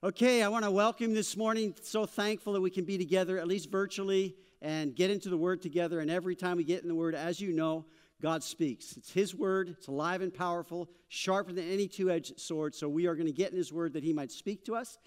Okay, I want to welcome this morning. So thankful that we can be together, at least virtually, and get into the Word together. And every time we get in the Word, as you know, God speaks. It's His Word, it's alive and powerful, sharper than any two edged sword. So we are going to get in His Word that He might speak to us.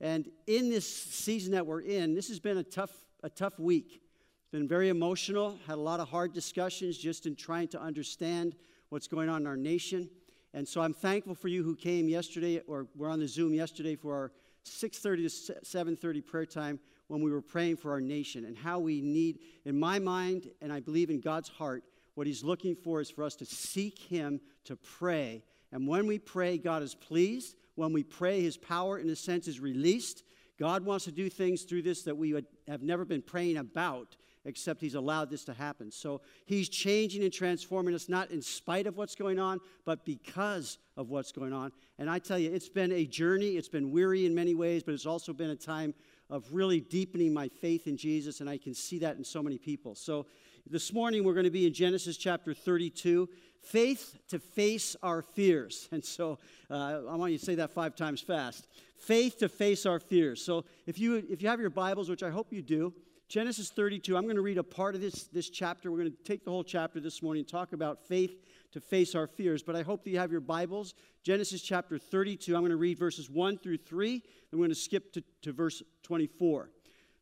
And in this season that we're in, this has been a tough, a tough week. It's been very emotional, had a lot of hard discussions just in trying to understand what's going on in our nation. And so I'm thankful for you who came yesterday or were on the Zoom yesterday for our 6:30 to 7:30 prayer time when we were praying for our nation and how we need in my mind and I believe in God's heart what he's looking for is for us to seek him to pray. And when we pray God is pleased. When we pray his power in a sense is released. God wants to do things through this that we have never been praying about except he's allowed this to happen. So he's changing and transforming us not in spite of what's going on, but because of what's going on. And I tell you, it's been a journey. It's been weary in many ways, but it's also been a time of really deepening my faith in Jesus, and I can see that in so many people. So this morning we're going to be in Genesis chapter 32 faith to face our fears. And so uh, I want you to say that five times fast. Faith to face our fears. So if you, if you have your Bibles, which I hope you do, Genesis 32, I'm going to read a part of this, this chapter. We're going to take the whole chapter this morning and talk about faith to face our fears. But I hope that you have your Bibles. Genesis chapter 32, I'm going to read verses 1 through 3, and we're going to skip to, to verse 24.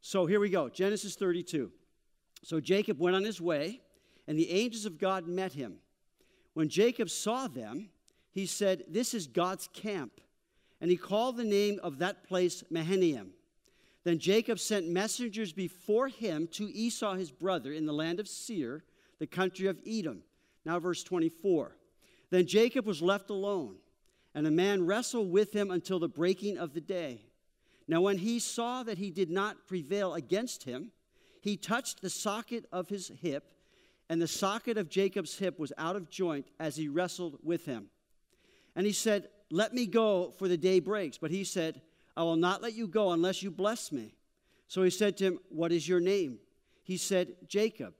So here we go Genesis 32. So Jacob went on his way, and the angels of God met him. When Jacob saw them, he said, This is God's camp. And he called the name of that place Mahanaim. Then Jacob sent messengers before him to Esau his brother in the land of Seir, the country of Edom. Now, verse 24. Then Jacob was left alone, and a man wrestled with him until the breaking of the day. Now, when he saw that he did not prevail against him, he touched the socket of his hip, and the socket of Jacob's hip was out of joint as he wrestled with him. And he said, Let me go, for the day breaks. But he said, I will not let you go unless you bless me. So he said to him, What is your name? He said, Jacob.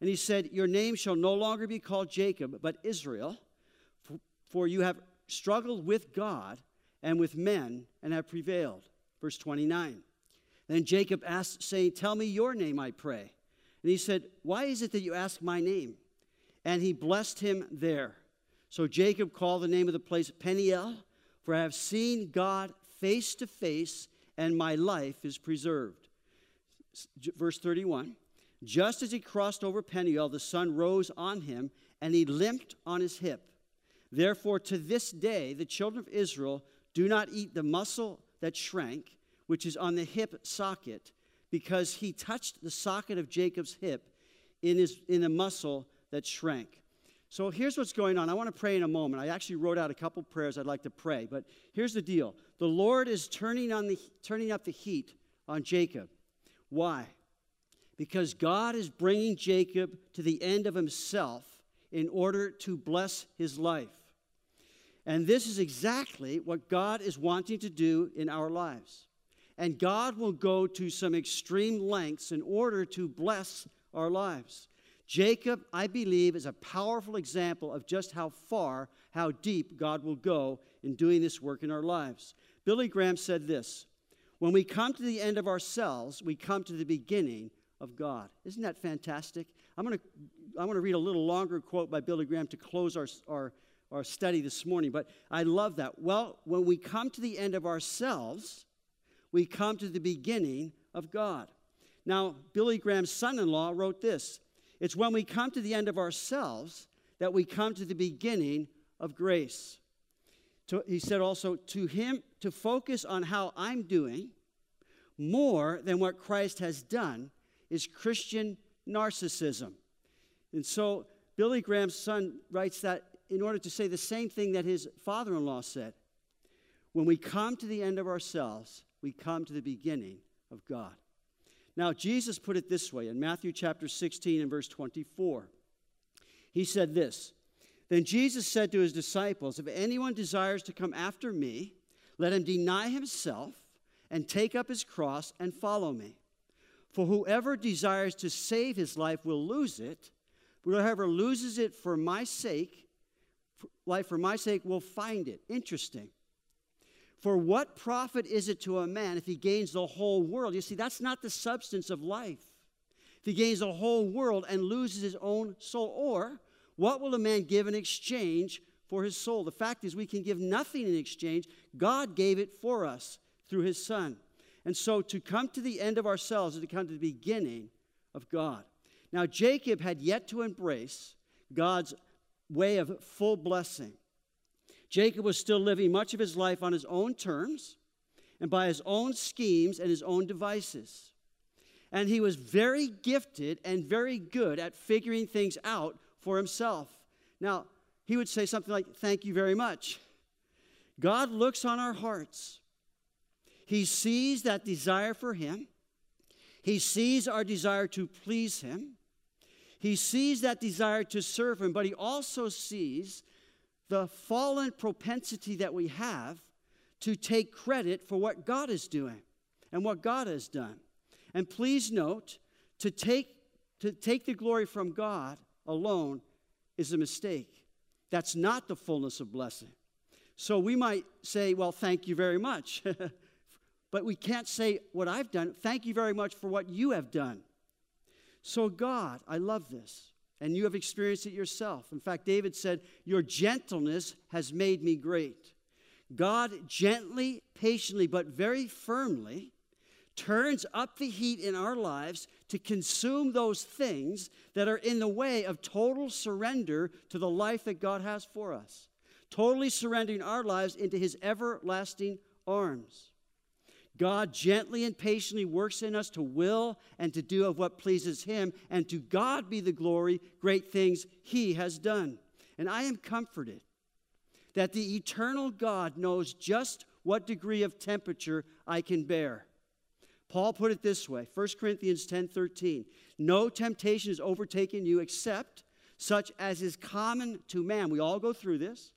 And he said, Your name shall no longer be called Jacob, but Israel, for you have struggled with God and with men and have prevailed. Verse 29. Then Jacob asked, saying, Tell me your name, I pray. And he said, Why is it that you ask my name? And he blessed him there. So Jacob called the name of the place Peniel, for I have seen God face to face, and my life is preserved. Verse 31 Just as he crossed over Peniel, the sun rose on him, and he limped on his hip. Therefore, to this day, the children of Israel do not eat the muscle that shrank, which is on the hip socket, because he touched the socket of Jacob's hip in, his, in the muscle that shrank. So here's what's going on. I want to pray in a moment. I actually wrote out a couple prayers I'd like to pray, but here's the deal. The Lord is turning on the turning up the heat on Jacob. Why? Because God is bringing Jacob to the end of himself in order to bless his life. And this is exactly what God is wanting to do in our lives. And God will go to some extreme lengths in order to bless our lives. Jacob, I believe, is a powerful example of just how far, how deep God will go in doing this work in our lives. Billy Graham said this When we come to the end of ourselves, we come to the beginning of God. Isn't that fantastic? I'm going to I want to read a little longer quote by Billy Graham to close our, our, our study this morning, but I love that. Well, when we come to the end of ourselves, we come to the beginning of God. Now, Billy Graham's son in law wrote this it's when we come to the end of ourselves that we come to the beginning of grace. To, he said also, to him to focus on how I'm doing more than what Christ has done is Christian narcissism. And so Billy Graham's son writes that in order to say the same thing that his father in law said. When we come to the end of ourselves, we come to the beginning of God. Now, Jesus put it this way in Matthew chapter 16 and verse 24. He said this Then Jesus said to his disciples, If anyone desires to come after me, let him deny himself and take up his cross and follow me. For whoever desires to save his life will lose it, but whoever loses it for my sake, life for my sake, will find it. Interesting. For what profit is it to a man if he gains the whole world? You see, that's not the substance of life. If he gains the whole world and loses his own soul, or what will a man give in exchange for his soul? The fact is, we can give nothing in exchange. God gave it for us through his Son. And so to come to the end of ourselves is to come to the beginning of God. Now, Jacob had yet to embrace God's way of full blessing. Jacob was still living much of his life on his own terms and by his own schemes and his own devices. And he was very gifted and very good at figuring things out for himself. Now, he would say something like, Thank you very much. God looks on our hearts. He sees that desire for Him. He sees our desire to please Him. He sees that desire to serve Him, but He also sees the fallen propensity that we have to take credit for what God is doing and what God has done. And please note, to take, to take the glory from God alone is a mistake. That's not the fullness of blessing. So we might say, well, thank you very much. but we can't say what I've done. Thank you very much for what you have done. So, God, I love this. And you have experienced it yourself. In fact, David said, Your gentleness has made me great. God gently, patiently, but very firmly turns up the heat in our lives to consume those things that are in the way of total surrender to the life that God has for us. Totally surrendering our lives into His everlasting arms. God gently and patiently works in us to will and to do of what pleases Him, and to God be the glory, great things He has done. And I am comforted that the eternal God knows just what degree of temperature I can bear. Paul put it this way 1 Corinthians 10 13. No temptation has overtaken you except such as is common to man. We all go through this.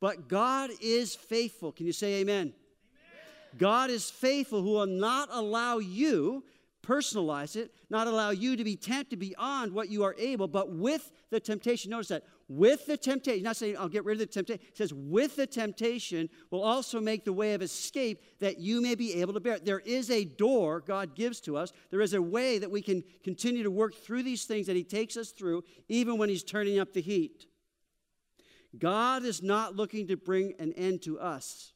But God is faithful. Can you say amen? God is faithful who will not allow you, personalize it, not allow you to be tempted beyond what you are able, but with the temptation. Notice that. With the temptation, not saying I'll get rid of the temptation. It says, with the temptation will also make the way of escape that you may be able to bear it. There is a door God gives to us. There is a way that we can continue to work through these things that He takes us through, even when He's turning up the heat. God is not looking to bring an end to us.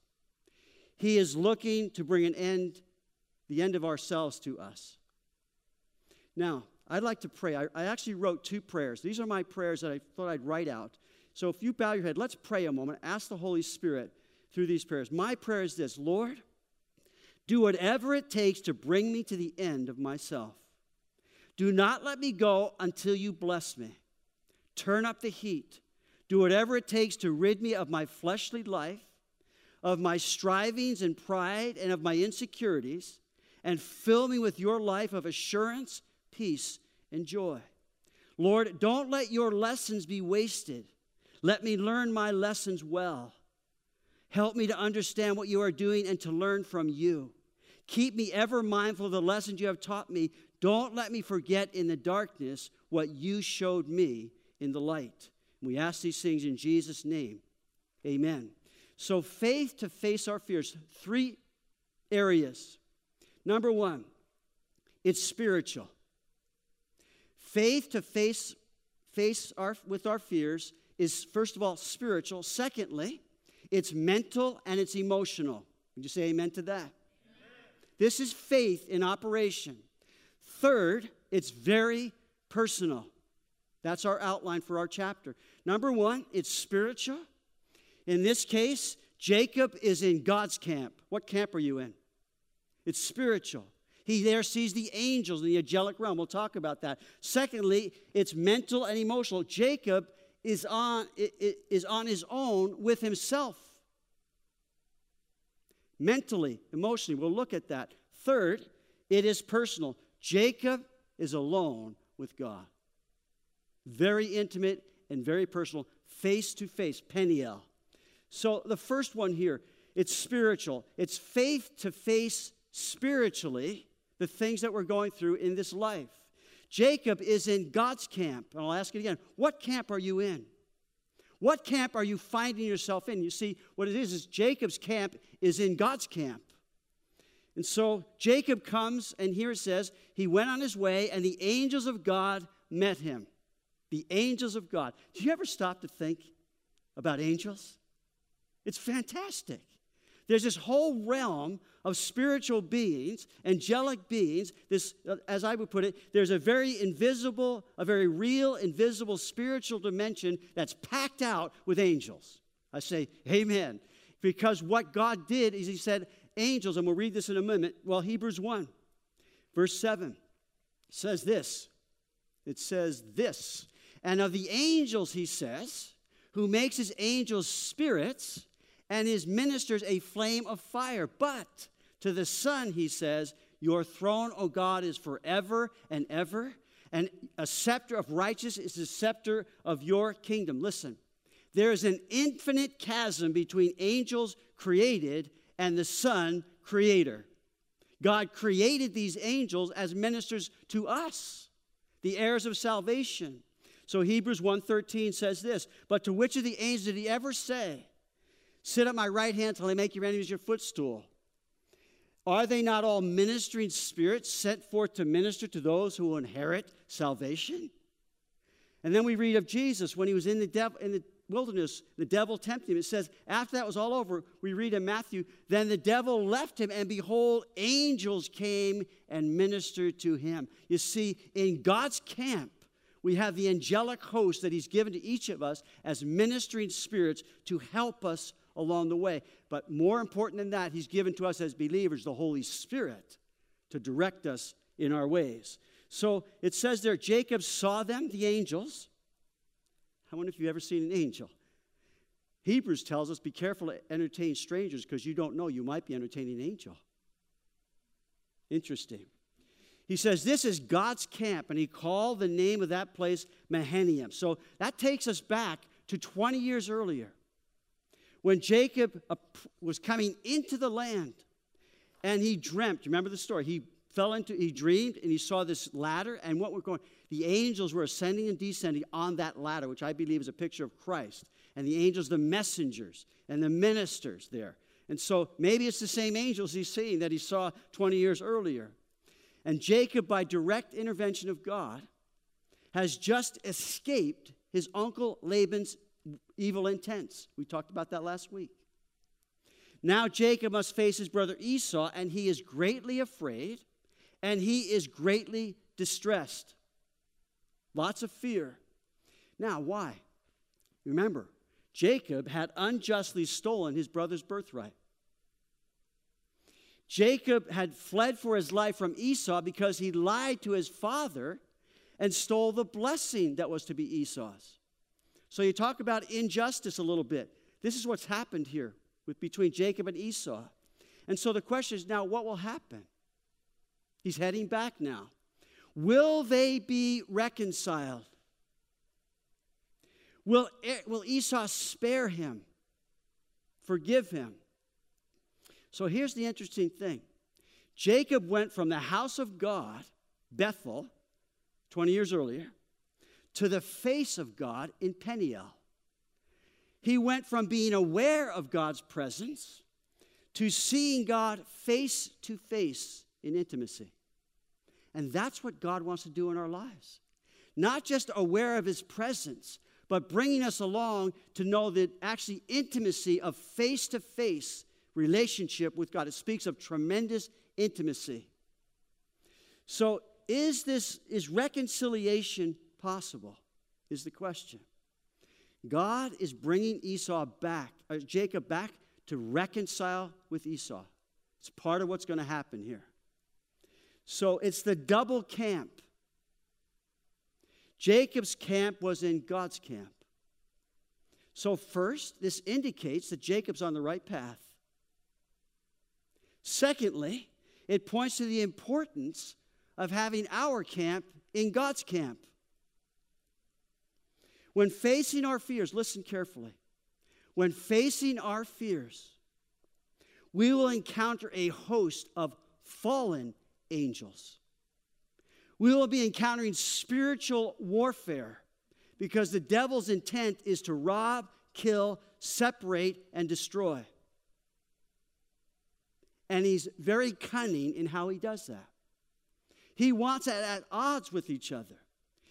He is looking to bring an end, the end of ourselves to us. Now, I'd like to pray. I, I, actually wrote two prayers. These are my prayers that I thought I'd write out. So if you bow your head, let's pray a moment. Ask the Holy Spirit through these prayers. My prayer is this Lord, do whatever it takes to bring me to the end of myself. Do not let me go until you bless me. Turn up the heat. Do whatever it takes to rid me of my fleshly life of my strivings and pride and of my insecurities, and fill me with your life of assurance, peace, and joy. Lord, don't let your lessons be wasted. Let me learn my lessons well. Help me to understand what you are doing and to learn from you. Keep me ever mindful of the lessons you have taught me. Don't let me forget in the darkness what you showed me in the light. We ask these things in Jesus' name. Amen. So, faith to face our fears, three areas. Number one, it's spiritual. Faith to face, face our, with our fears is, first of all, spiritual. Secondly, it's mental and it's emotional. Would you say amen to that? Amen. This is faith in operation. Third, it's very personal. That's our outline for our chapter. Number one, it's spiritual. In this case, Jacob is in God's camp. What camp are you in? It's spiritual. He there sees the angels in the angelic realm. We'll talk about that. Secondly, it's mental and emotional. Jacob is on, is on his own with himself. Mentally, emotionally, we'll look at that. Third, it is personal. Jacob is alone with God. Very intimate and very personal, face to face, Peniel. So the first one here, it's spiritual. It's faith to face spiritually the things that we're going through in this life. Jacob is in God's camp. And I'll ask it again what camp are you in? What camp are you finding yourself in? You see, what it is is Jacob's camp is in God's camp. And so Jacob comes, and here it says, he went on his way, and the angels of God met him. The angels of God. Do you ever stop to think about angels? It's fantastic. There's this whole realm of spiritual beings, angelic beings. This, uh, as I would put it, there's a very invisible, a very real, invisible spiritual dimension that's packed out with angels. I say, Amen. Because what God did is He said, angels, and we'll read this in a moment. Well, Hebrews 1, verse 7 says this. It says this. And of the angels, he says, who makes his angels spirits and his ministers a flame of fire. But to the Son, he says, Your throne, O God, is forever and ever, and a scepter of righteousness is the scepter of your kingdom. Listen, there is an infinite chasm between angels created and the Son creator. God created these angels as ministers to us, the heirs of salvation. So Hebrews 1:13 says this, but to which of the angels did he ever say, sit at my right hand till I make your enemies your footstool? Are they not all ministering spirits sent forth to minister to those who will inherit salvation? And then we read of Jesus when he was in the, dev- in the wilderness, the devil tempted him. It says, after that was all over, we read in Matthew, then the devil left him, and behold, angels came and ministered to him. You see, in God's camp, we have the angelic host that he's given to each of us as ministering spirits to help us along the way. But more important than that, he's given to us as believers the Holy Spirit to direct us in our ways. So it says there, Jacob saw them, the angels. I wonder if you've ever seen an angel. Hebrews tells us be careful to entertain strangers because you don't know you might be entertaining an angel. Interesting. He says, This is God's camp, and he called the name of that place Mahanaim. So that takes us back to 20 years earlier when Jacob was coming into the land and he dreamt. Remember the story? He fell into, he dreamed and he saw this ladder, and what we're going, the angels were ascending and descending on that ladder, which I believe is a picture of Christ. And the angels, the messengers and the ministers there. And so maybe it's the same angels he's seeing that he saw 20 years earlier. And Jacob, by direct intervention of God, has just escaped his uncle Laban's evil intents. We talked about that last week. Now Jacob must face his brother Esau, and he is greatly afraid and he is greatly distressed. Lots of fear. Now, why? Remember, Jacob had unjustly stolen his brother's birthright. Jacob had fled for his life from Esau because he lied to his father and stole the blessing that was to be Esau's. So you talk about injustice a little bit. This is what's happened here with between Jacob and Esau. And so the question is now what will happen? He's heading back now. Will they be reconciled? Will, eh, will Esau spare him? Forgive him? So here's the interesting thing Jacob went from the house of God, Bethel, 20 years earlier, to the face of God in Peniel. He went from being aware of God's presence to seeing God face to face in intimacy. And that's what God wants to do in our lives. Not just aware of his presence, but bringing us along to know that actually intimacy of face to face relationship with God. It speaks of tremendous intimacy. So, is this is reconciliation possible? Is the question. God is bringing Esau back, or Jacob back to reconcile with Esau. It's part of what's going to happen here. So it's the double camp. Jacob's camp was in God's camp. So, first, this indicates that Jacob's on the right path. Secondly, it points to the importance of having our camp in God's camp. When facing our fears, listen carefully. When facing our fears, we will encounter a host of fallen angels. We will be encountering spiritual warfare Because the devil's intent is to rob, kill, separate, and destroy. And he's very cunning in how he does that. He wants us at odds with each other.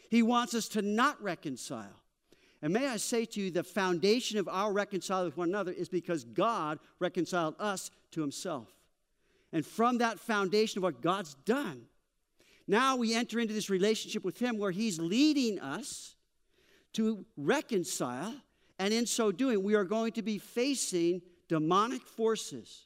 He wants us to not reconcile. And may I say to you, the foundation of our reconciling with one another is because God reconciled us to himself. And from that foundation of what God's done, now we enter into this relationship with him where he's leading us to reconcile. And in so doing, we are going to be facing demonic forces.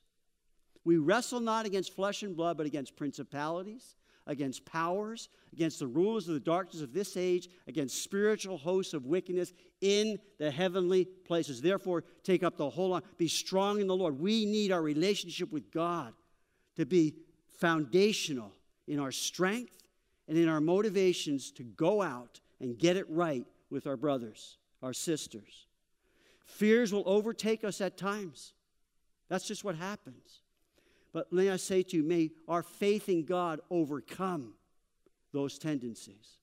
We wrestle not against flesh and blood, but against principalities, against powers, against the rulers of the darkness of this age, against spiritual hosts of wickedness in the heavenly places. Therefore, take up the whole lot. Be strong in the Lord. We need our relationship with God to be foundational in our strength and in our motivations to go out and get it right with our brothers, our sisters. Fears will overtake us at times. That's just what happens. But may I say to you, may our faith in God overcome those tendencies.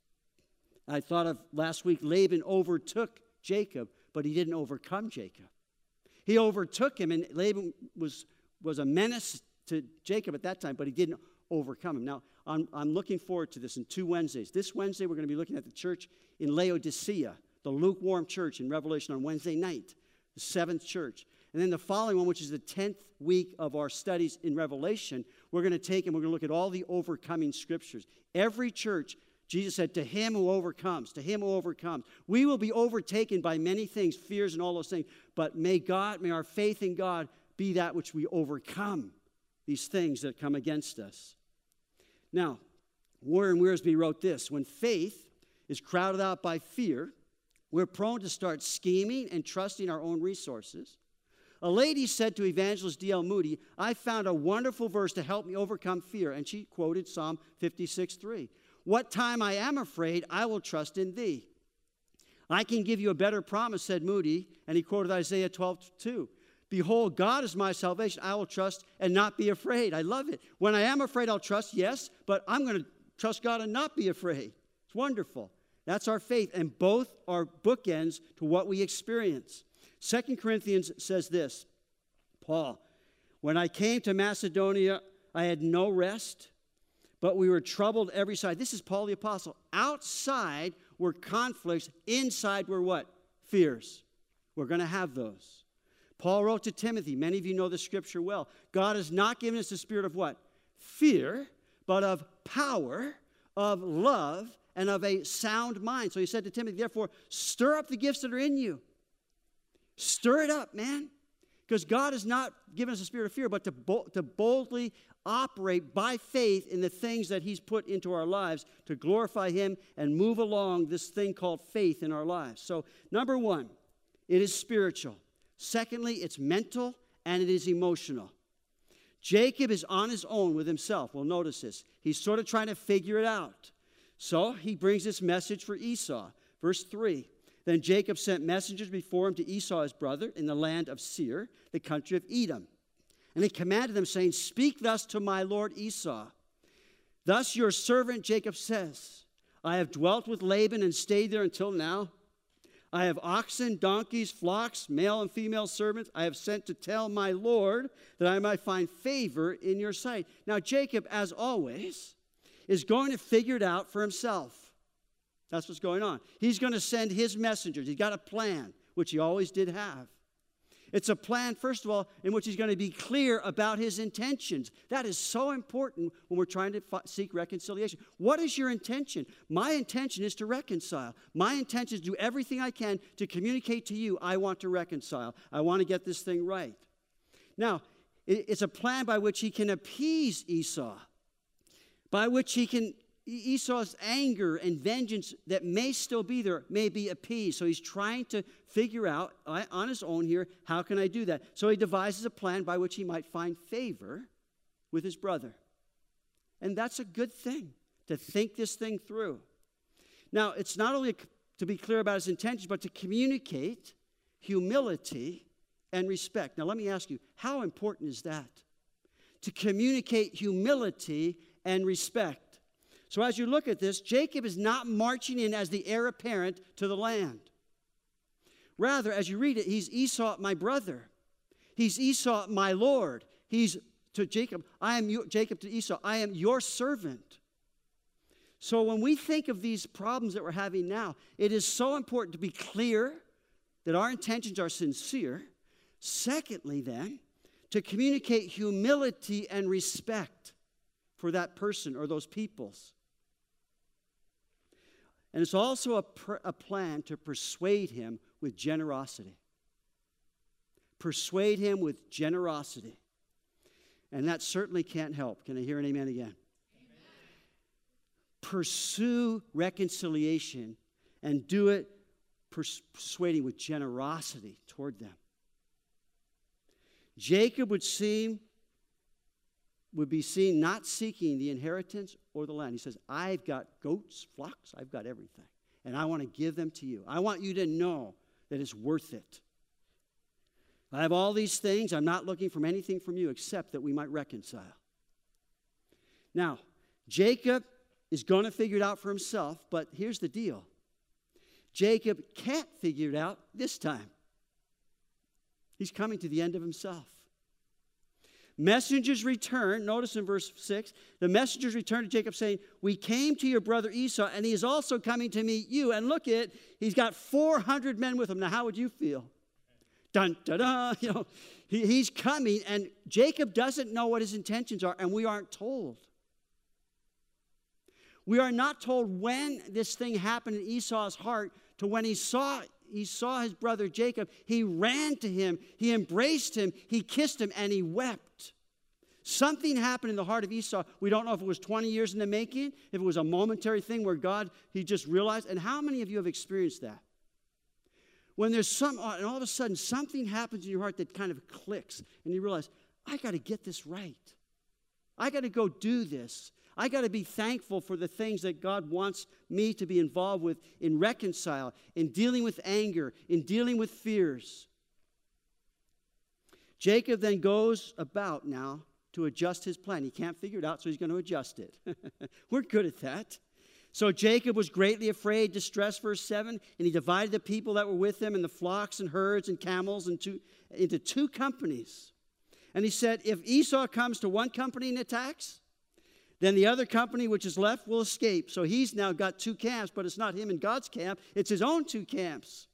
I thought of last week, Laban overtook Jacob, but he didn't overcome Jacob. He overtook him, and Laban was, was a menace to Jacob at that time, but he didn't overcome him. Now, I'm, I'm looking forward to this in two Wednesdays. This Wednesday, we're going to be looking at the church in Laodicea, the lukewarm church in Revelation on Wednesday night, the seventh church. And then the following one, which is the 10th week of our studies in Revelation, we're going to take and we're going to look at all the overcoming scriptures. Every church, Jesus said, to him who overcomes, to him who overcomes. We will be overtaken by many things, fears and all those things, but may God, may our faith in God be that which we overcome these things that come against us. Now, Warren Wiersbe wrote this When faith is crowded out by fear, we're prone to start scheming and trusting our own resources. A lady said to evangelist D.L. Moody, I found a wonderful verse to help me overcome fear. And she quoted Psalm 56 3. What time I am afraid, I will trust in thee. I can give you a better promise, said Moody, and he quoted Isaiah 12 2. Behold, God is my salvation. I will trust and not be afraid. I love it. When I am afraid, I'll trust, yes, but I'm going to trust God and not be afraid. It's wonderful. That's our faith, and both are bookends to what we experience. Second Corinthians says this Paul, when I came to Macedonia, I had no rest, but we were troubled every side. This is Paul the Apostle. Outside were conflicts, inside were what? Fears. We're going to have those. Paul wrote to Timothy, many of you know the scripture well. God has not given us the spirit of what? Fear, but of power, of love, and of a sound mind. So he said to Timothy, therefore, stir up the gifts that are in you Stir it up, man. Because God has not given us a spirit of fear, but to, bo- to boldly operate by faith in the things that He's put into our lives to glorify Him and move along this thing called faith in our lives. So, number one, it is spiritual. Secondly, it's mental and it is emotional. Jacob is on his own with himself. Well, notice this. He's sort of trying to figure it out. So he brings this message for Esau. Verse 3 then Jacob sent messengers before him to Esau his brother in the land of Seir, the country of Edom. And he commanded them, saying, Speak thus to my lord Esau. Thus your servant Jacob says, I have dwelt with Laban and stayed there until now. I have oxen, donkeys, flocks, male and female servants. I have sent to tell my Lord that I might find favor in your sight. Now, Jacob, as always, is going to figure it out for himself. That's what's going on. He's going to send his messengers. He's got a plan, which he always did have. It's a plan, first of all, in which he's going to be clear about his intentions. That is so important when we're trying to seek reconciliation. What is your intention? My intention is to reconcile. My intention is to do everything I can to communicate to you, I want to reconcile. I want to get this thing right. Now, it's a plan by which he can appease Esau, by which he can Esau's anger and vengeance that may still be there may be appeased. So he's trying to figure out on his own here, how can I do that? So he devises a plan by which he might find favor with his brother. And that's a good thing to think this thing through. Now, it's not only to be clear about his intentions, but to communicate humility and respect. Now, let me ask you, how important is that? To communicate humility and respect. So as you look at this, Jacob is not marching in as the heir apparent to the land. Rather, as you read it, he's Esau, my brother. He's Esau, my Lord. He's to Jacob, I am you, Jacob to Esau, I am your servant. So when we think of these problems that we're having now, it is so important to be clear that our intentions are sincere. Secondly, then, to communicate humility and respect for that person or those peoples. And it's also a, pr- a plan to persuade him with generosity. Persuade him with generosity. And that certainly can't help. Can I hear an amen again? Amen. Pursue reconciliation and do it persuading with generosity toward them. Jacob would seem would be seen not seeking the inheritance or the land. He says, I've got goats, flocks, I've got everything, and I want to give them to you. I want you to know that it's worth it. I have all these things. I'm not looking for anything from you except that we might reconcile. Now, Jacob is going to figure it out for himself, but here's the deal Jacob can't figure it out this time. He's coming to the end of himself. Messengers return, notice in verse 6, the messengers return to Jacob saying, We came to your brother Esau, and he is also coming to meet you. And look at, he's got 400 men with him. Now, how would you feel? Dun, dun, dun. You know, he, he's coming, and Jacob doesn't know what his intentions are, and we aren't told. We are not told when this thing happened in Esau's heart to when he saw he saw his brother Jacob, he ran to him, he embraced him, he kissed him, and he wept. Something happened in the heart of Esau. We don't know if it was 20 years in the making, if it was a momentary thing where God, he just realized. And how many of you have experienced that? When there's some, and all of a sudden something happens in your heart that kind of clicks, and you realize, I got to get this right. I got to go do this. I got to be thankful for the things that God wants me to be involved with in reconcile, in dealing with anger, in dealing with fears. Jacob then goes about now to adjust his plan. He can't figure it out, so he's going to adjust it. We're good at that. So Jacob was greatly afraid, distressed, verse 7, and he divided the people that were with him and the flocks and herds and camels into, into two companies. And he said, If Esau comes to one company and attacks, then the other company which is left will escape. So he's now got two camps, but it's not him and God's camp, it's his own two camps.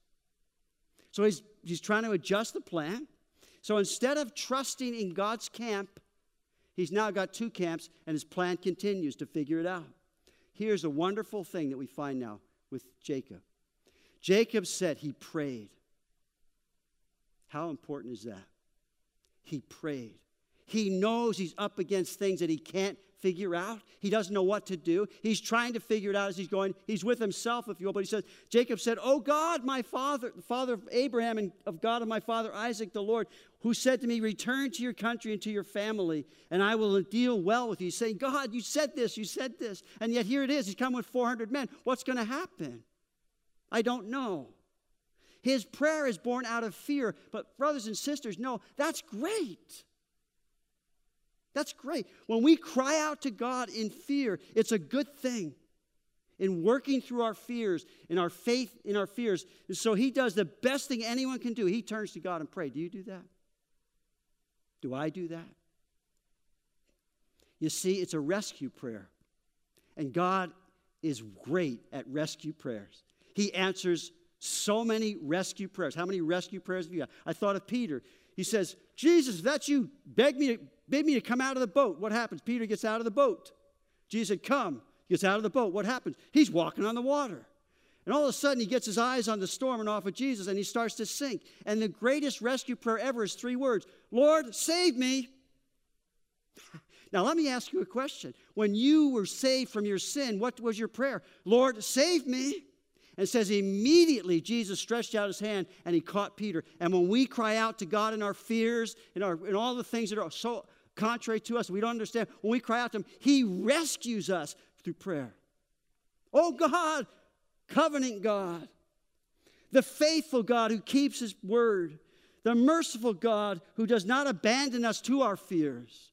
So he's, he's trying to adjust the plan. So instead of trusting in God's camp, he's now got two camps, and his plan continues to figure it out. Here's a wonderful thing that we find now with Jacob. Jacob said he prayed. How important is that? He prayed. He knows he's up against things that he can't figure out. He doesn't know what to do. He's trying to figure it out as he's going. He's with himself, if you will. But he says, Jacob said, Oh God, my father, the father of Abraham and of God of my father Isaac, the Lord, who said to me, Return to your country and to your family, and I will deal well with you. He's saying, God, you said this, you said this. And yet here it is. He's come with 400 men. What's going to happen? I don't know. His prayer is born out of fear. But, brothers and sisters, no, that's great. That's great. When we cry out to God in fear, it's a good thing. In working through our fears, in our faith in our fears. And so he does the best thing anyone can do. He turns to God and pray. Do you do that? Do I do that? You see, it's a rescue prayer. And God is great at rescue prayers. He answers so many rescue prayers. How many rescue prayers have you got? I thought of Peter. He says, Jesus, if that's you, beg me to bid me to come out of the boat. What happens? Peter gets out of the boat. Jesus said, Come. He Gets out of the boat. What happens? He's walking on the water. And all of a sudden, he gets his eyes on the storm and off of Jesus, and he starts to sink. And the greatest rescue prayer ever is three words Lord, save me. Now, let me ask you a question. When you were saved from your sin, what was your prayer? Lord, save me. And says immediately Jesus stretched out his hand and he caught Peter. And when we cry out to God in our fears and, our, and all the things that are so contrary to us, we don't understand. When we cry out to Him, He rescues us through prayer. Oh God, covenant God, the faithful God who keeps His word, the merciful God who does not abandon us to our fears.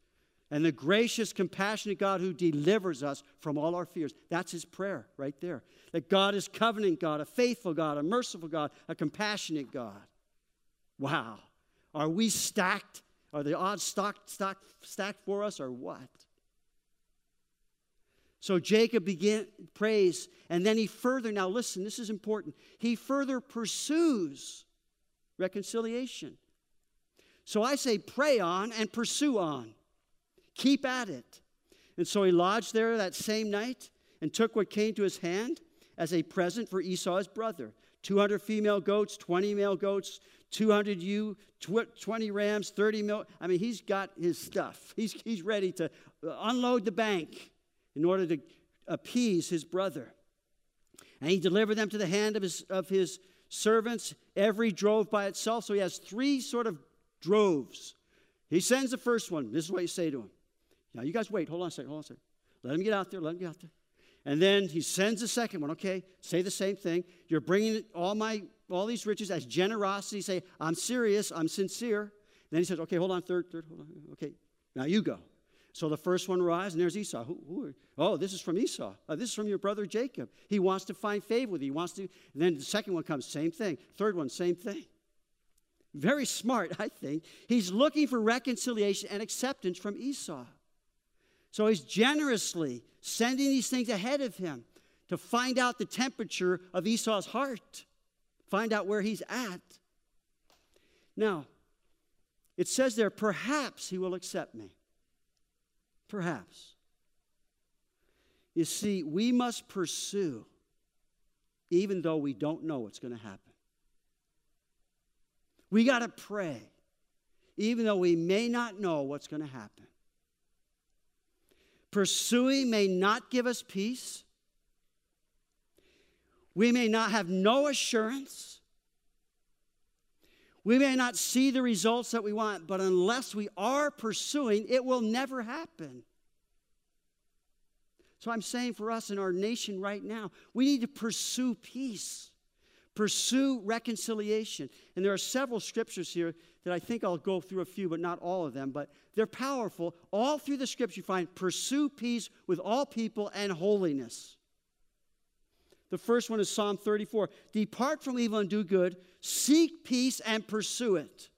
And the gracious, compassionate God who delivers us from all our fears. That's his prayer right there. That God is covenant God, a faithful God, a merciful God, a compassionate God. Wow. Are we stacked? Are the odds stacked, stacked, stacked for us or what? So Jacob began prays, and then he further, now listen, this is important. He further pursues reconciliation. So I say, pray on and pursue on. Keep at it. And so he lodged there that same night and took what came to his hand as a present for Esau, his brother 200 female goats, 20 male goats, 200 ewe, 20 rams, 30 mil. I mean, he's got his stuff. He's, he's ready to uh, unload the bank in order to appease his brother. And he delivered them to the hand of his, of his servants, every drove by itself. So he has three sort of droves. He sends the first one. This is what you say to him. Now, you guys wait. Hold on a second. Hold on a second. Let him get out there. Let him get out there. And then he sends the second one. Okay, say the same thing. You're bringing all my all these riches as generosity. Say, I'm serious. I'm sincere. Then he says, okay, hold on. Third, third. Hold on. Okay, now you go. So the first one arrives, and there's Esau. Who, who oh, this is from Esau. Uh, this is from your brother Jacob. He wants to find favor with you. He wants to. Then the second one comes, same thing. Third one, same thing. Very smart, I think. He's looking for reconciliation and acceptance from Esau. So he's generously sending these things ahead of him to find out the temperature of Esau's heart, find out where he's at. Now, it says there, perhaps he will accept me. Perhaps. You see, we must pursue even though we don't know what's going to happen. We got to pray even though we may not know what's going to happen. Pursuing may not give us peace. We may not have no assurance. We may not see the results that we want, but unless we are pursuing, it will never happen. So I'm saying for us in our nation right now, we need to pursue peace, pursue reconciliation. And there are several scriptures here that I think I'll go through a few, but not all of them, but they're powerful. All through the scripture, you find pursue peace with all people and holiness. The first one is Psalm 34 Depart from evil and do good, seek peace and pursue it.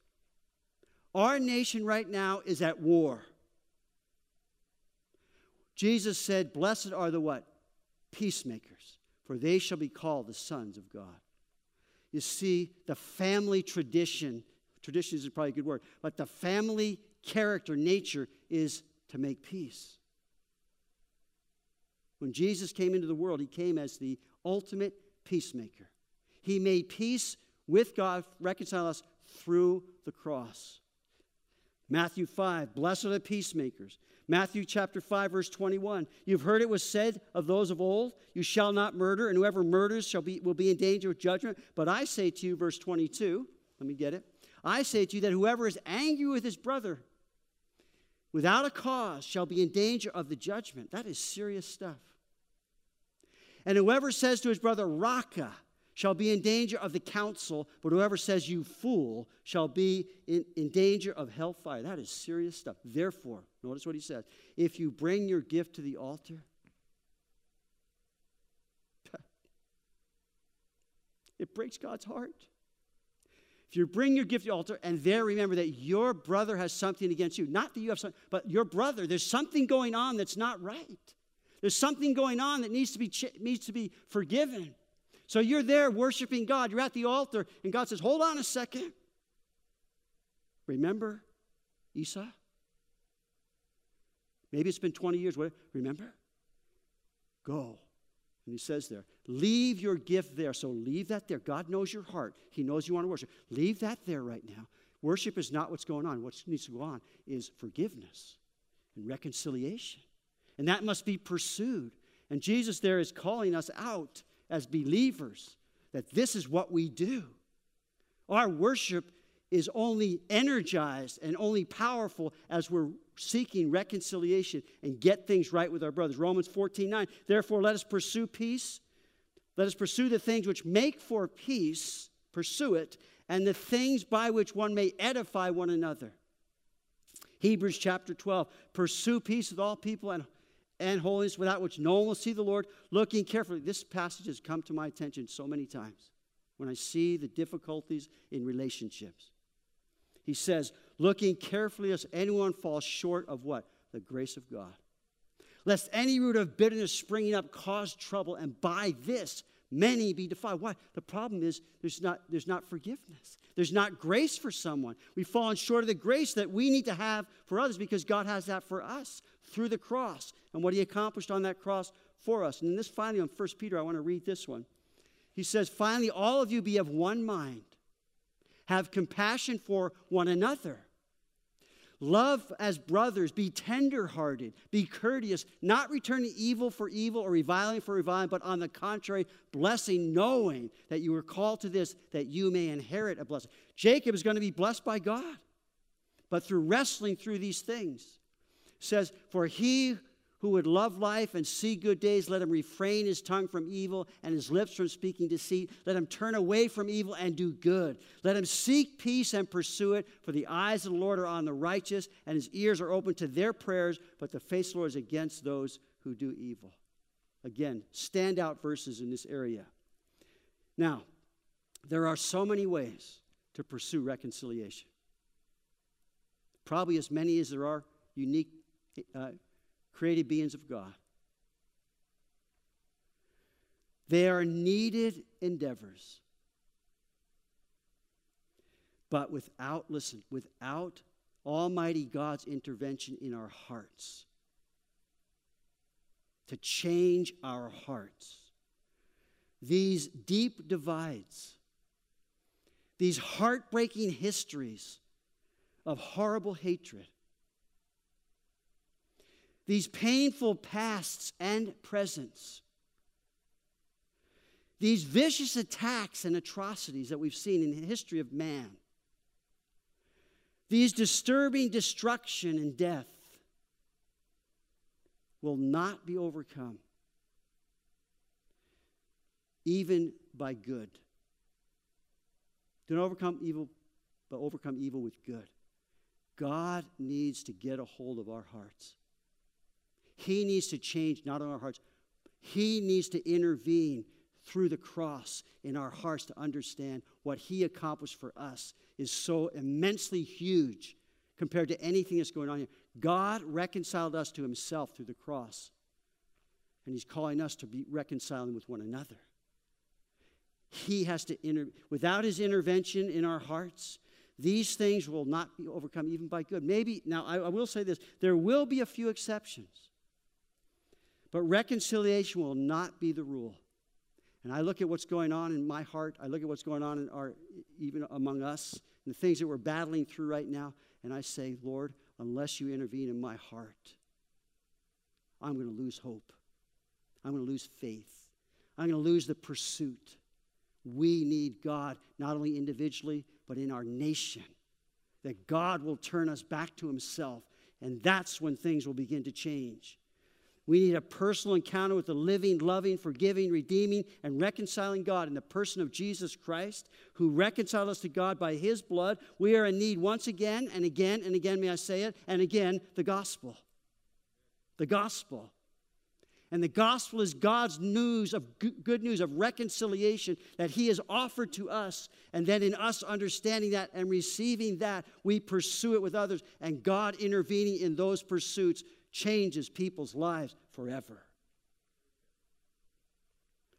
Our nation right now is at war. Jesus said, Blessed are the what? Peacemakers, for they shall be called the sons of God. You see, the family tradition, tradition is probably a good word, but the family character, nature is to make peace. When Jesus came into the world, he came as the ultimate peacemaker. He made peace with God, reconcile us through the cross. Matthew 5, blessed are the peacemakers. Matthew chapter 5, verse 21. You've heard it was said of those of old, You shall not murder, and whoever murders shall be, will be in danger of judgment. But I say to you, verse 22, let me get it. I say to you that whoever is angry with his brother without a cause shall be in danger of the judgment. That is serious stuff. And whoever says to his brother, Raca, shall be in danger of the council, but whoever says, You fool, shall be in, in danger of hellfire. That is serious stuff. Therefore, notice what he says if you bring your gift to the altar, it breaks God's heart. If you bring your gift to the altar and there remember that your brother has something against you, not that you have something, but your brother, there's something going on that's not right. There's something going on that needs to be, needs to be forgiven. So you're there worshiping God. You're at the altar, and God says, Hold on a second. Remember Esau? Maybe it's been 20 years. Remember? Go. And he says there, leave your gift there. So leave that there. God knows your heart. He knows you want to worship. Leave that there right now. Worship is not what's going on. What needs to go on is forgiveness and reconciliation. And that must be pursued. And Jesus there is calling us out as believers that this is what we do. Our worship is only energized and only powerful as we're seeking reconciliation and get things right with our brothers. Romans 14 9. Therefore, let us pursue peace. Let us pursue the things which make for peace, pursue it, and the things by which one may edify one another. Hebrews chapter 12 pursue peace with all people and, and holiness, without which no one will see the Lord. Looking carefully, this passage has come to my attention so many times when I see the difficulties in relationships. He says, looking carefully as anyone falls short of what? The grace of God. Lest any root of bitterness springing up cause trouble, and by this many be defiled. Why? The problem is there's not, there's not forgiveness. There's not grace for someone. We've fallen short of the grace that we need to have for others because God has that for us through the cross and what he accomplished on that cross for us. And then this finally on 1 Peter, I want to read this one. He says, Finally, all of you be of one mind, have compassion for one another Love as brothers, be tenderhearted, be courteous, not returning evil for evil or reviling for reviling, but on the contrary, blessing, knowing that you were called to this, that you may inherit a blessing. Jacob is going to be blessed by God, but through wrestling through these things. Says, For he who would love life and see good days, let him refrain his tongue from evil and his lips from speaking deceit. Let him turn away from evil and do good. Let him seek peace and pursue it. For the eyes of the Lord are on the righteous, and his ears are open to their prayers, but the face of the Lord is against those who do evil. Again, standout verses in this area. Now, there are so many ways to pursue reconciliation. Probably as many as there are unique uh, created beings of God. They are needed endeavors. But without, listen, without Almighty God's intervention in our hearts, to change our hearts, these deep divides, these heartbreaking histories of horrible hatred, these painful pasts and presents, these vicious attacks and atrocities that we've seen in the history of man, these disturbing destruction and death will not be overcome even by good. Don't overcome evil, but overcome evil with good. God needs to get a hold of our hearts. He needs to change not on our hearts, He needs to intervene through the cross in our hearts to understand what He accomplished for us is so immensely huge compared to anything that's going on here. God reconciled us to Himself through the cross, and He's calling us to be reconciling with one another. He has to inter without his intervention in our hearts, these things will not be overcome even by good. Maybe, now I, I will say this there will be a few exceptions. But reconciliation will not be the rule. And I look at what's going on in my heart, I look at what's going on in our, even among us, and the things that we're battling through right now, and I say, Lord, unless you intervene in my heart, I'm going to lose hope. I'm going to lose faith. I'm going to lose the pursuit. We need God, not only individually, but in our nation. That God will turn us back to Himself, and that's when things will begin to change. We need a personal encounter with the living, loving, forgiving, redeeming, and reconciling God in the person of Jesus Christ, who reconciled us to God by his blood. We are in need once again and again and again, may I say it, and again, the gospel. The gospel. And the gospel is God's news of good news of reconciliation that He has offered to us. And then, in us understanding that and receiving that, we pursue it with others. And God intervening in those pursuits changes people's lives forever.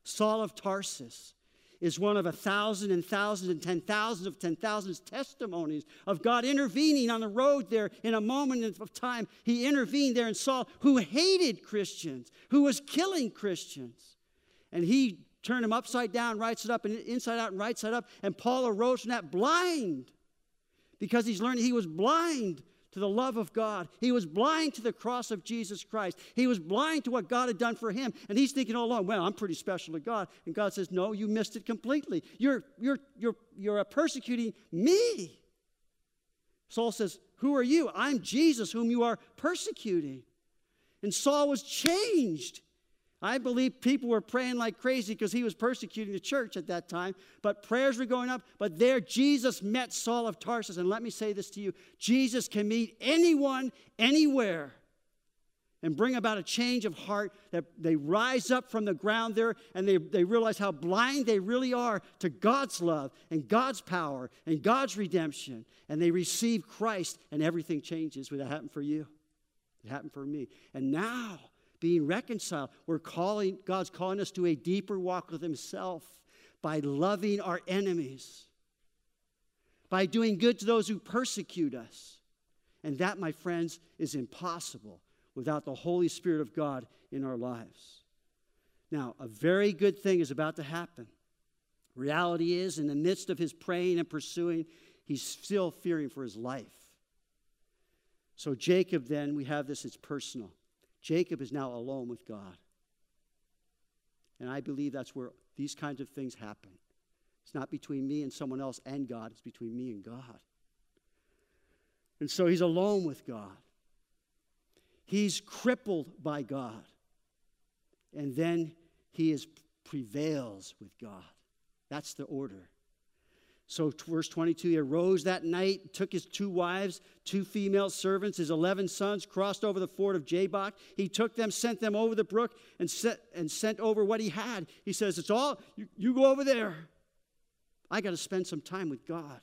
Saul of Tarsus is one of a thousand and thousands and ten thousands of ten thousands testimonies of God intervening on the road there in a moment of time. He intervened there and Saul, who hated Christians, who was killing Christians. And he turned him upside down, writes it up, and inside out, and writes it up. And Paul arose from that blind because he's learning he was blind to the love of God. He was blind to the cross of Jesus Christ. He was blind to what God had done for him. And he's thinking all along, well, I'm pretty special to God. And God says, no, you missed it completely. You're, you're, you're, you're persecuting me. Saul says, who are you? I'm Jesus, whom you are persecuting. And Saul was changed. I believe people were praying like crazy because he was persecuting the church at that time, but prayers were going up. But there, Jesus met Saul of Tarsus. And let me say this to you Jesus can meet anyone, anywhere, and bring about a change of heart that they rise up from the ground there and they, they realize how blind they really are to God's love and God's power and God's redemption. And they receive Christ, and everything changes. Would that happen for you? It happened for me. And now, being reconciled. We're calling, God's calling us to a deeper walk with Himself by loving our enemies, by doing good to those who persecute us. And that, my friends, is impossible without the Holy Spirit of God in our lives. Now, a very good thing is about to happen. Reality is, in the midst of his praying and pursuing, he's still fearing for his life. So, Jacob, then, we have this, it's personal. Jacob is now alone with God. And I believe that's where these kinds of things happen. It's not between me and someone else and God, it's between me and God. And so he's alone with God. He's crippled by God. And then he is prevails with God. That's the order. So, verse 22 he arose that night, took his two wives, two female servants, his 11 sons, crossed over the ford of Jabbok. He took them, sent them over the brook, and, set, and sent over what he had. He says, It's all, you, you go over there. I got to spend some time with God.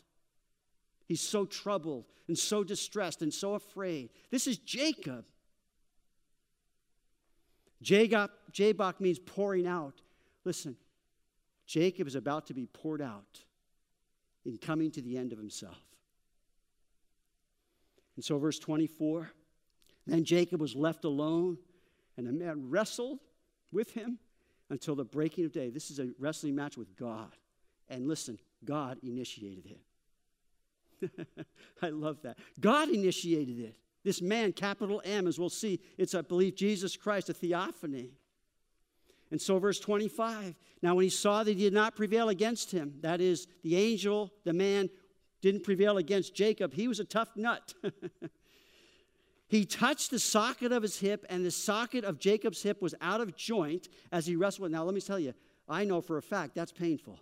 He's so troubled and so distressed and so afraid. This is Jacob. Jacob, Jabbok means pouring out. Listen, Jacob is about to be poured out in coming to the end of himself. And so, verse 24 then Jacob was left alone, and the man wrestled with him until the breaking of day. This is a wrestling match with God. And listen, God initiated it. I love that. God initiated it. This man, capital M, as we'll see, it's, I believe, Jesus Christ, a theophany. And so, verse 25 now, when he saw that he did not prevail against him, that is, the angel, the man, didn't prevail against Jacob, he was a tough nut. he touched the socket of his hip, and the socket of Jacob's hip was out of joint as he wrestled. Now, let me tell you, I know for a fact that's painful.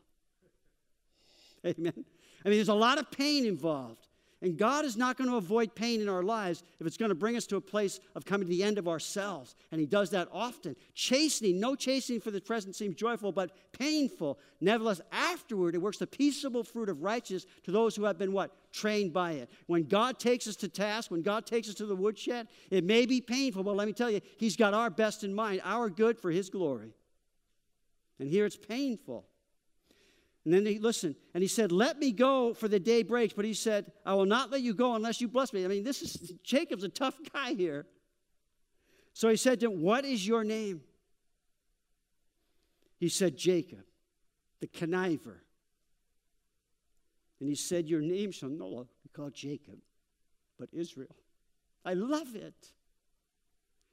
Amen. I mean, there's a lot of pain involved. And God is not going to avoid pain in our lives if it's going to bring us to a place of coming to the end of ourselves. And He does that often. Chastening, no chastening for the present seems joyful, but painful. Nevertheless, afterward, it works the peaceable fruit of righteousness to those who have been what? Trained by it. When God takes us to task, when God takes us to the woodshed, it may be painful, but let me tell you, He's got our best in mind, our good for His glory. And here it's painful. And then he, listen, and he said, Let me go for the day breaks. But he said, I will not let you go unless you bless me. I mean, this is, Jacob's a tough guy here. So he said to him, What is your name? He said, Jacob, the conniver. And he said, Your name shall no longer be called Jacob, but Israel. I love it.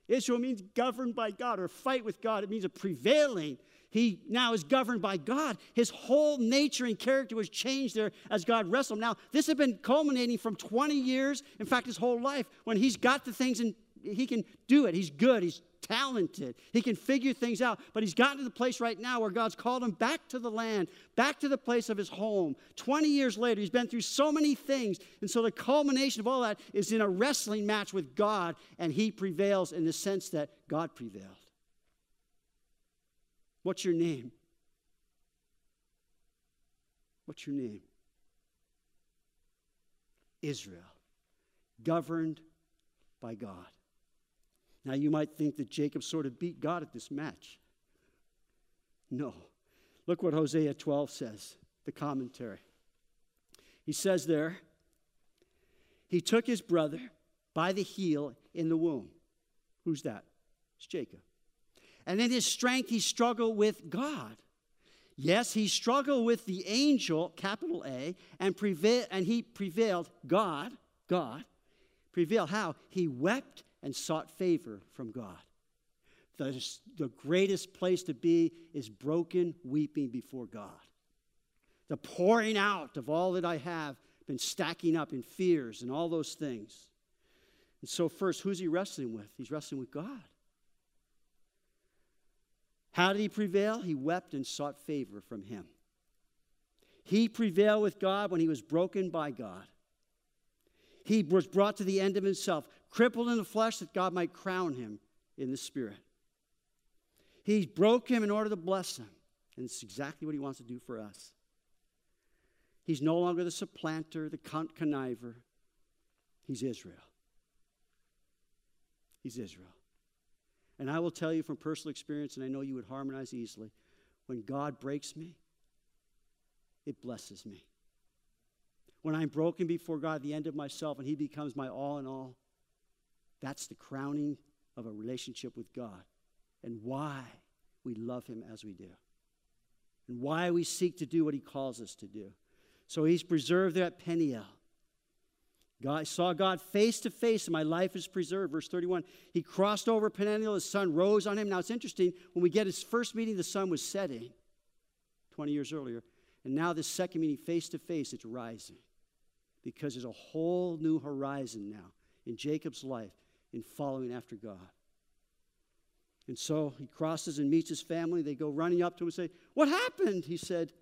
Israel means governed by God or fight with God. It means a prevailing he now is governed by God. His whole nature and character was changed there as God wrestled. Now, this had been culminating from 20 years, in fact, his whole life, when he's got the things and he can do it. He's good. He's talented. He can figure things out. But he's gotten to the place right now where God's called him back to the land, back to the place of his home. 20 years later, he's been through so many things. And so the culmination of all that is in a wrestling match with God, and he prevails in the sense that God prevailed. What's your name? What's your name? Israel, governed by God. Now, you might think that Jacob sort of beat God at this match. No. Look what Hosea 12 says, the commentary. He says there, he took his brother by the heel in the womb. Who's that? It's Jacob. And in his strength, he struggled with God. Yes, he struggled with the angel, capital A, and, prevail, and he prevailed. God, God, prevailed. How? He wept and sought favor from God. The, the greatest place to be is broken, weeping before God. The pouring out of all that I have been stacking up in fears and all those things. And so, first, who's he wrestling with? He's wrestling with God. How did he prevail? He wept and sought favor from him. He prevailed with God when he was broken by God. He was brought to the end of himself, crippled in the flesh that God might crown him in the spirit. He broke him in order to bless him. And it's exactly what he wants to do for us. He's no longer the supplanter, the conniver. He's Israel. He's Israel. And I will tell you from personal experience, and I know you would harmonize easily, when God breaks me, it blesses me. When I'm broken before God, the end of myself, and He becomes my all in all, that's the crowning of a relationship with God and why we love Him as we do, and why we seek to do what He calls us to do. So He's preserved there at Peniel. God, I saw God face to face, and my life is preserved. Verse 31. He crossed over Peniel, the sun rose on him. Now it's interesting, when we get his first meeting, the sun was setting 20 years earlier. And now, this second meeting, face to face, it's rising because there's a whole new horizon now in Jacob's life in following after God. And so he crosses and meets his family. They go running up to him and say, What happened? He said,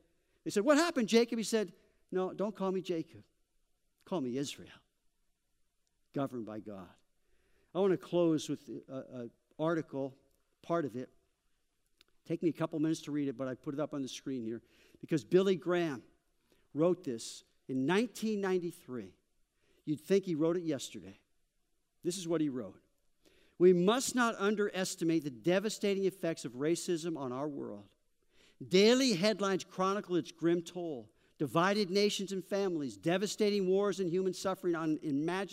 They said, What happened, Jacob? He said, No, don't call me Jacob. Call me Israel, governed by God. I want to close with an article, part of it. Take me a couple minutes to read it, but I put it up on the screen here because Billy Graham wrote this in 1993. You'd think he wrote it yesterday. This is what he wrote We must not underestimate the devastating effects of racism on our world. Daily headlines chronicle its grim toll divided nations and families, devastating wars and human suffering on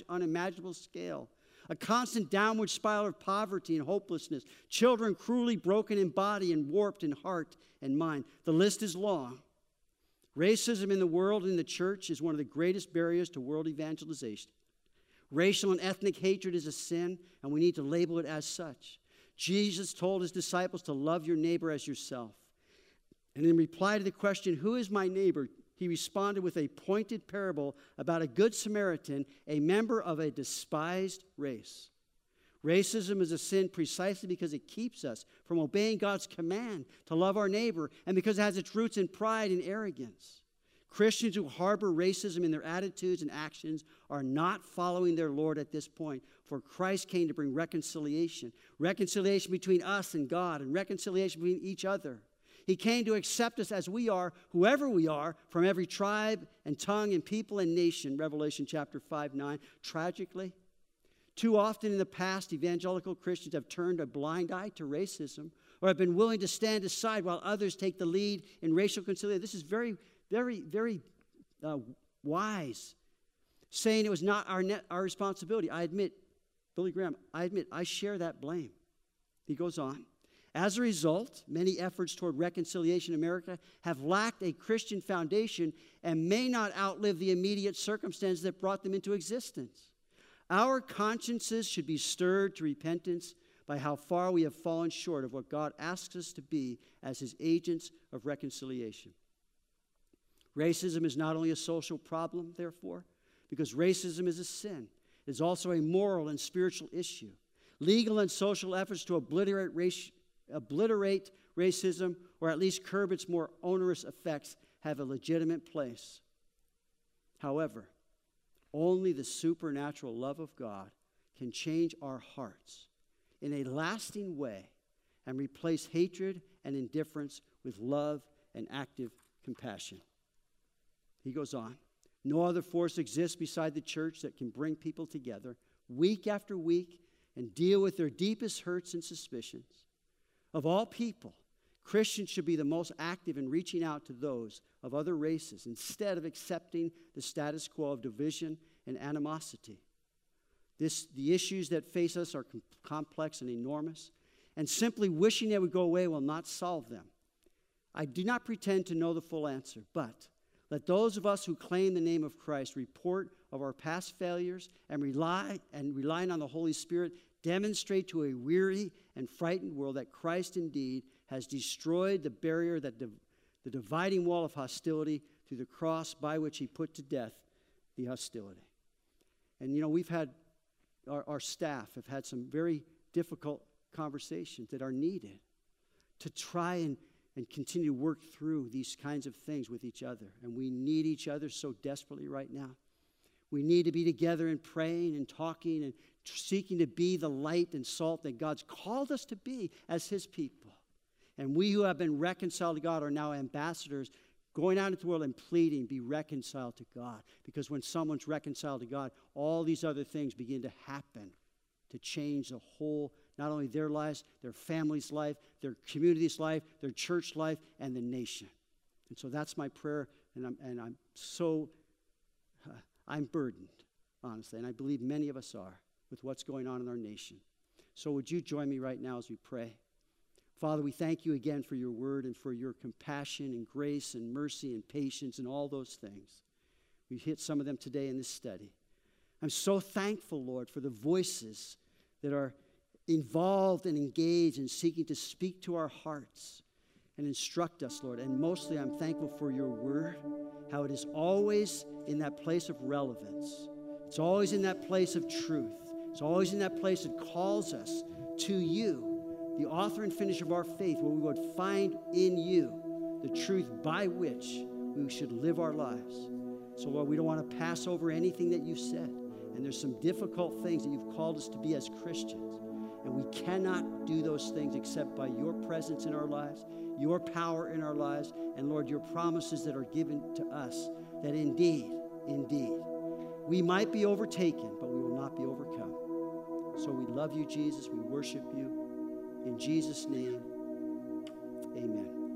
unimaginable scale, a constant downward spiral of poverty and hopelessness, children cruelly broken in body and warped in heart and mind. The list is long. Racism in the world and in the church is one of the greatest barriers to world evangelization. Racial and ethnic hatred is a sin, and we need to label it as such. Jesus told his disciples to love your neighbor as yourself. And in reply to the question, Who is my neighbor? He responded with a pointed parable about a good Samaritan, a member of a despised race. Racism is a sin precisely because it keeps us from obeying God's command to love our neighbor and because it has its roots in pride and arrogance. Christians who harbor racism in their attitudes and actions are not following their Lord at this point, for Christ came to bring reconciliation reconciliation between us and God, and reconciliation between each other. He came to accept us as we are, whoever we are, from every tribe and tongue and people and nation, Revelation chapter 5 9. Tragically, too often in the past, evangelical Christians have turned a blind eye to racism or have been willing to stand aside while others take the lead in racial conciliation. This is very, very, very uh, wise, saying it was not our, net, our responsibility. I admit, Billy Graham, I admit, I share that blame. He goes on. As a result, many efforts toward reconciliation in America have lacked a Christian foundation and may not outlive the immediate circumstances that brought them into existence. Our consciences should be stirred to repentance by how far we have fallen short of what God asks us to be as His agents of reconciliation. Racism is not only a social problem, therefore, because racism is a sin, it is also a moral and spiritual issue. Legal and social efforts to obliterate, race, obliterate racism or at least curb its more onerous effects have a legitimate place. However, only the supernatural love of God can change our hearts in a lasting way and replace hatred and indifference with love and active compassion. He goes on No other force exists beside the church that can bring people together week after week and deal with their deepest hurts and suspicions. Of all people, Christians should be the most active in reaching out to those of other races instead of accepting the status quo of division and animosity. This, the issues that face us are com- complex and enormous, and simply wishing they would go away will not solve them. I do not pretend to know the full answer, but let those of us who claim the name of Christ report of our past failures and rely and relying on the Holy Spirit demonstrate to a weary and frightened world that Christ indeed has destroyed the barrier that div- the dividing wall of hostility through the cross by which he put to death the hostility. And you know, we've had, our, our staff have had some very difficult conversations that are needed to try and, and continue to work through these kinds of things with each other. And we need each other so desperately right now. We need to be together and praying and talking and seeking to be the light and salt that God's called us to be as His people. And we who have been reconciled to God are now ambassadors going out into the world and pleading, be reconciled to God. Because when someone's reconciled to God, all these other things begin to happen to change the whole, not only their lives, their family's life, their community's life, their church life, and the nation. And so that's my prayer, and I'm, and I'm so, uh, I'm burdened, honestly, and I believe many of us are with what's going on in our nation. So would you join me right now as we pray? Father, we thank you again for your word and for your compassion and grace and mercy and patience and all those things. We've hit some of them today in this study. I'm so thankful, Lord, for the voices that are involved and engaged in seeking to speak to our hearts and instruct us, Lord. And mostly, I'm thankful for your word, how it is always in that place of relevance, it's always in that place of truth, it's always in that place that calls us to you the author and finisher of our faith, where we would find in you the truth by which we should live our lives. So, Lord, we don't want to pass over anything that you've said. And there's some difficult things that you've called us to be as Christians. And we cannot do those things except by your presence in our lives, your power in our lives, and Lord, your promises that are given to us that indeed, indeed, we might be overtaken, but we will not be overcome. So we love you, Jesus. We worship you. In Jesus' name, amen.